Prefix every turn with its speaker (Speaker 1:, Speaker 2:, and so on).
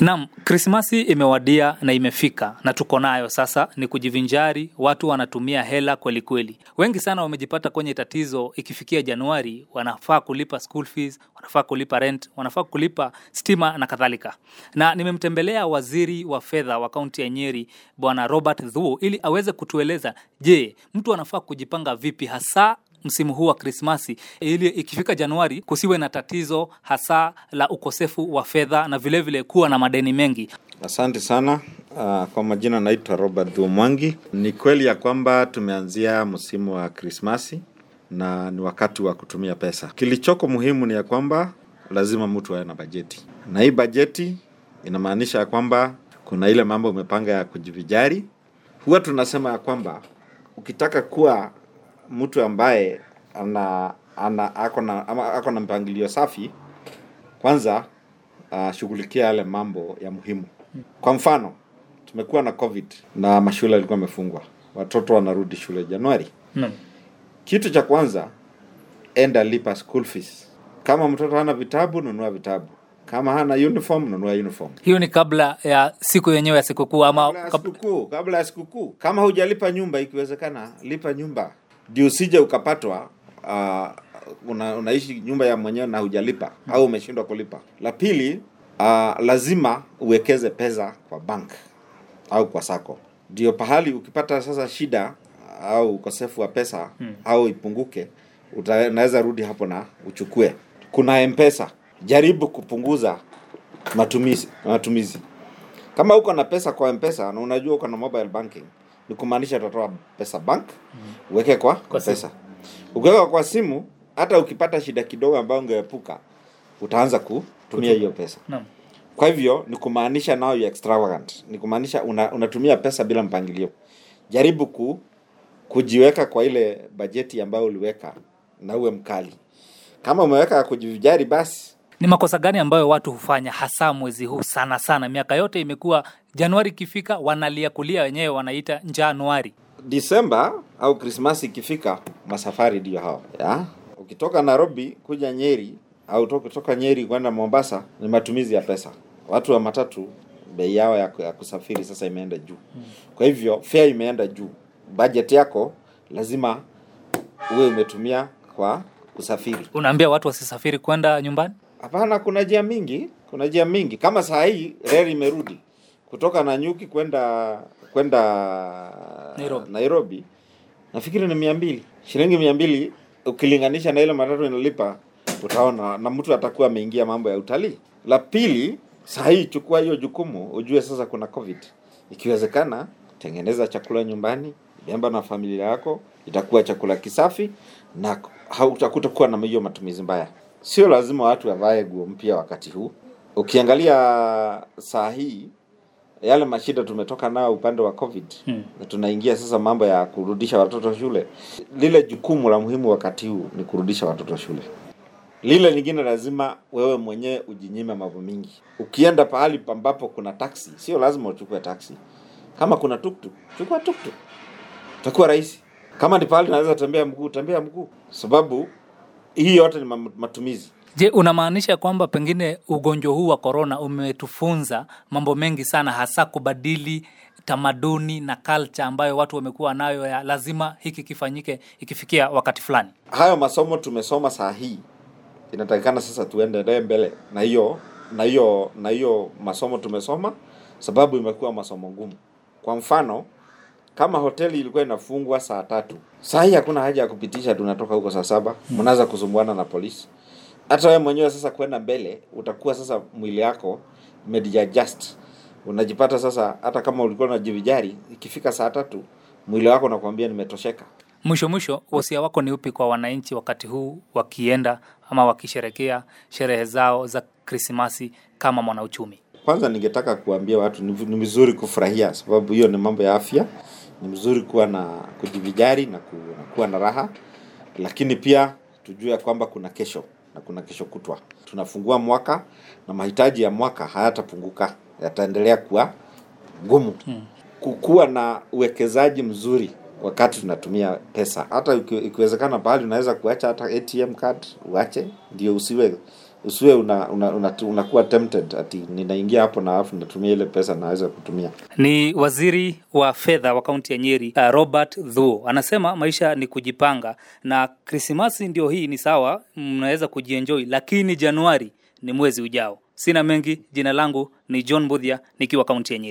Speaker 1: Naam, Krismasi imewadia na imefika na tuko nayo sasa, ni kujivinjari. Watu wanatumia hela kweli kweli, wengi sana wamejipata kwenye tatizo. Ikifikia Januari, wanafaa kulipa school fees, wanafaa kulipa rent, wanafaa kulipa stima na kadhalika. Na nimemtembelea waziri wa fedha wa kaunti ya Nyeri, Bwana Robert Thuo, ili aweze kutueleza, je, mtu anafaa kujipanga vipi hasa msimu huu wa Krismasi ili ikifika Januari kusiwe na tatizo hasa la ukosefu wa fedha na vilevile vile kuwa na madeni mengi.
Speaker 2: Asante sana. Uh, kwa majina naitwa Robert Dhumwangi. Ni kweli ya kwamba tumeanzia msimu wa Krismasi na ni wakati wa kutumia pesa. Kilichoko muhimu ni ya kwamba lazima mtu awe na bajeti, na hii bajeti inamaanisha ya kwamba kuna ile mambo umepanga ya kujivijari. Huwa tunasema ya kwamba ukitaka kuwa mtu ambaye ana, ana ako na ama ako na mpangilio safi, kwanza uh, shughulikia yale mambo ya muhimu. Kwa mfano, tumekuwa na COVID na mashule yalikuwa yamefungwa, watoto wanarudi shule Januari.
Speaker 1: Naam.
Speaker 2: Kitu cha kwanza, enda lipa school fees. Kama mtoto hana vitabu, nunua vitabu. Kama hana uniform, nunua uniform.
Speaker 1: Hiyo ni kabla ya siku yenyewe ya sikukuu ama
Speaker 2: Kabla ya sikukuu, kabla ya sikukuu. Kama hujalipa nyumba, ikiwezekana lipa nyumba, ndio usije ukapatwa uh, una, unaishi nyumba ya mwenyewe na hujalipa au umeshindwa kulipa. La pili, uh, lazima uwekeze pesa kwa bank au kwa sako, ndio pahali ukipata sasa shida au ukosefu wa pesa hmm. au ipunguke, unaweza rudi hapo na uchukue. Kuna mpesa, jaribu kupunguza matumizi matumizi kama uko na pesa kwa mpesa na unajua uko na mobile banking ni kumaanisha utatoa pesa bank uweke kwa, kwa
Speaker 1: simu.
Speaker 2: pesa ukiweka kwa simu hata ukipata shida kidogo ambayo ungeepuka utaanza kutumia hiyo pesa.
Speaker 1: Naam.
Speaker 2: kwa hivyo ni kumaanisha nao you extravagant. Ni kumaanisha una, unatumia pesa bila mpangilio. Jaribu ku, kujiweka kwa ile bajeti ambayo uliweka na uwe mkali. Kama umeweka kujivijari basi
Speaker 1: Ni makosa gani ambayo watu hufanya hasa mwezi huu sana sana? Miaka yote imekuwa Januari ikifika wanalia kulia wenyewe, wanaita Januari.
Speaker 2: Disemba au Krismasi ikifika, masafari ndio hao ya ukitoka Nairobi kuja Nyeri au to- kutoka Nyeri kwenda Mombasa ni matumizi ya pesa. Watu wa matatu bei yao ya, ya kusafiri sasa imeenda juu, kwa hivyo fare imeenda juu. Bajeti yako lazima uwe umetumia kwa kusafiri.
Speaker 1: Unaambia watu wasisafiri kwenda nyumbani.
Speaker 2: Hapana, kuna njia mingi, kuna njia mingi. Kama saa hii reli imerudi kutoka Nanyuki kwenda kwenda
Speaker 1: Nairobi.
Speaker 2: Nairobi, nafikiri ni mia mbili shilingi mia mbili ukilinganisha na ile matatu inalipa, utaona na mtu atakuwa ameingia mambo ya utalii. La pili, saa hii chukua hiyo jukumu, ujue sasa kuna COVID. Ikiwezekana tengeneza chakula nyumbani, bemba na familia yako, itakuwa chakula kisafi na hautakuwa na hiyo matumizi mbaya. Sio lazima watu wavae nguo mpya wakati huu. Ukiangalia saa hii yale mashida tumetoka nayo upande wa COVID
Speaker 1: Hmm.
Speaker 2: na tunaingia sasa mambo ya kurudisha watoto shule. Lile jukumu la muhimu wakati huu ni kurudisha watoto shule. Lile lingine lazima wewe mwenyewe ujinyime mambo mingi. Ukienda pahali ambapo kuna taksi, sio lazima uchukue taksi. Kama kuna tuktuk, chukua tuktuk, itakuwa rahisi. Kama ni pahali naweza tembea mguu, tembea mguu, sababu hii yote ni matumizi.
Speaker 1: Je, unamaanisha kwamba pengine ugonjwa huu wa korona umetufunza mambo mengi sana, hasa kubadili tamaduni na culture ambayo watu wamekuwa nayo ya lazima hiki kifanyike ikifikia wakati fulani?
Speaker 2: hayo masomo tumesoma saa hii inatakikana sasa tuendelee mbele na hiyo na hiyo na hiyo masomo tumesoma sababu imekuwa masomo ngumu kwa mfano kama hoteli ilikuwa inafungwa saa tatu saa hii hakuna haja ya kupitisha tunatoka huko saa saba mnaweza kusumbuana na polisi hata wewe mwenyewe sasa kwenda mbele utakuwa sasa mwili yako imejiadjust unajipata sasa hata kama ulikuwa unajivijari ikifika saa tatu mwili wako unakuambia nimetosheka
Speaker 1: Mwisho mwisho, wasia wako ni upi kwa wananchi wakati huu wakienda ama wakisherekea sherehe zao za Krismasi kama mwanauchumi?
Speaker 2: Kwanza ningetaka kuambia watu ni vizuri kufurahia, sababu hiyo ni mambo ya afya. Ni mzuri kuwa na kujivijari na, kuwa na raha, lakini pia tujue kwamba kuna kesho na kuna kesho kutwa. Tunafungua mwaka na mahitaji ya mwaka hayatapunguka, yataendelea kuwa ngumu. Kukuwa na uwekezaji mzuri wakati tunatumia pesa, hata ikiwezekana, pahali unaweza kuacha hata ATM card uache, ndio usiwe usiwe una, una, una, unakuwa tempted ati ninaingia hapo na afu natumia ile pesa naweza kutumia
Speaker 1: Ni waziri wa fedha wa kaunti ya Nyeri uh, Robert Thuo anasema maisha ni kujipanga, na Krismasi ndio hii ni sawa, mnaweza kujienjoy, lakini Januari ni mwezi ujao. Sina mengi, jina langu ni John Budhia nikiwa kaunti ya Nyeri.